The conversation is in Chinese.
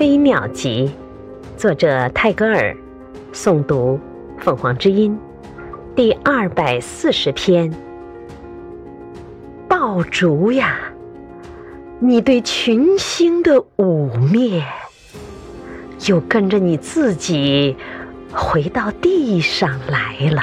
飞鸟集》，作者泰戈尔，诵读凤凰之音，第二百四十篇。爆竹呀，你对群星的污蔑，又跟着你自己回到地上来了。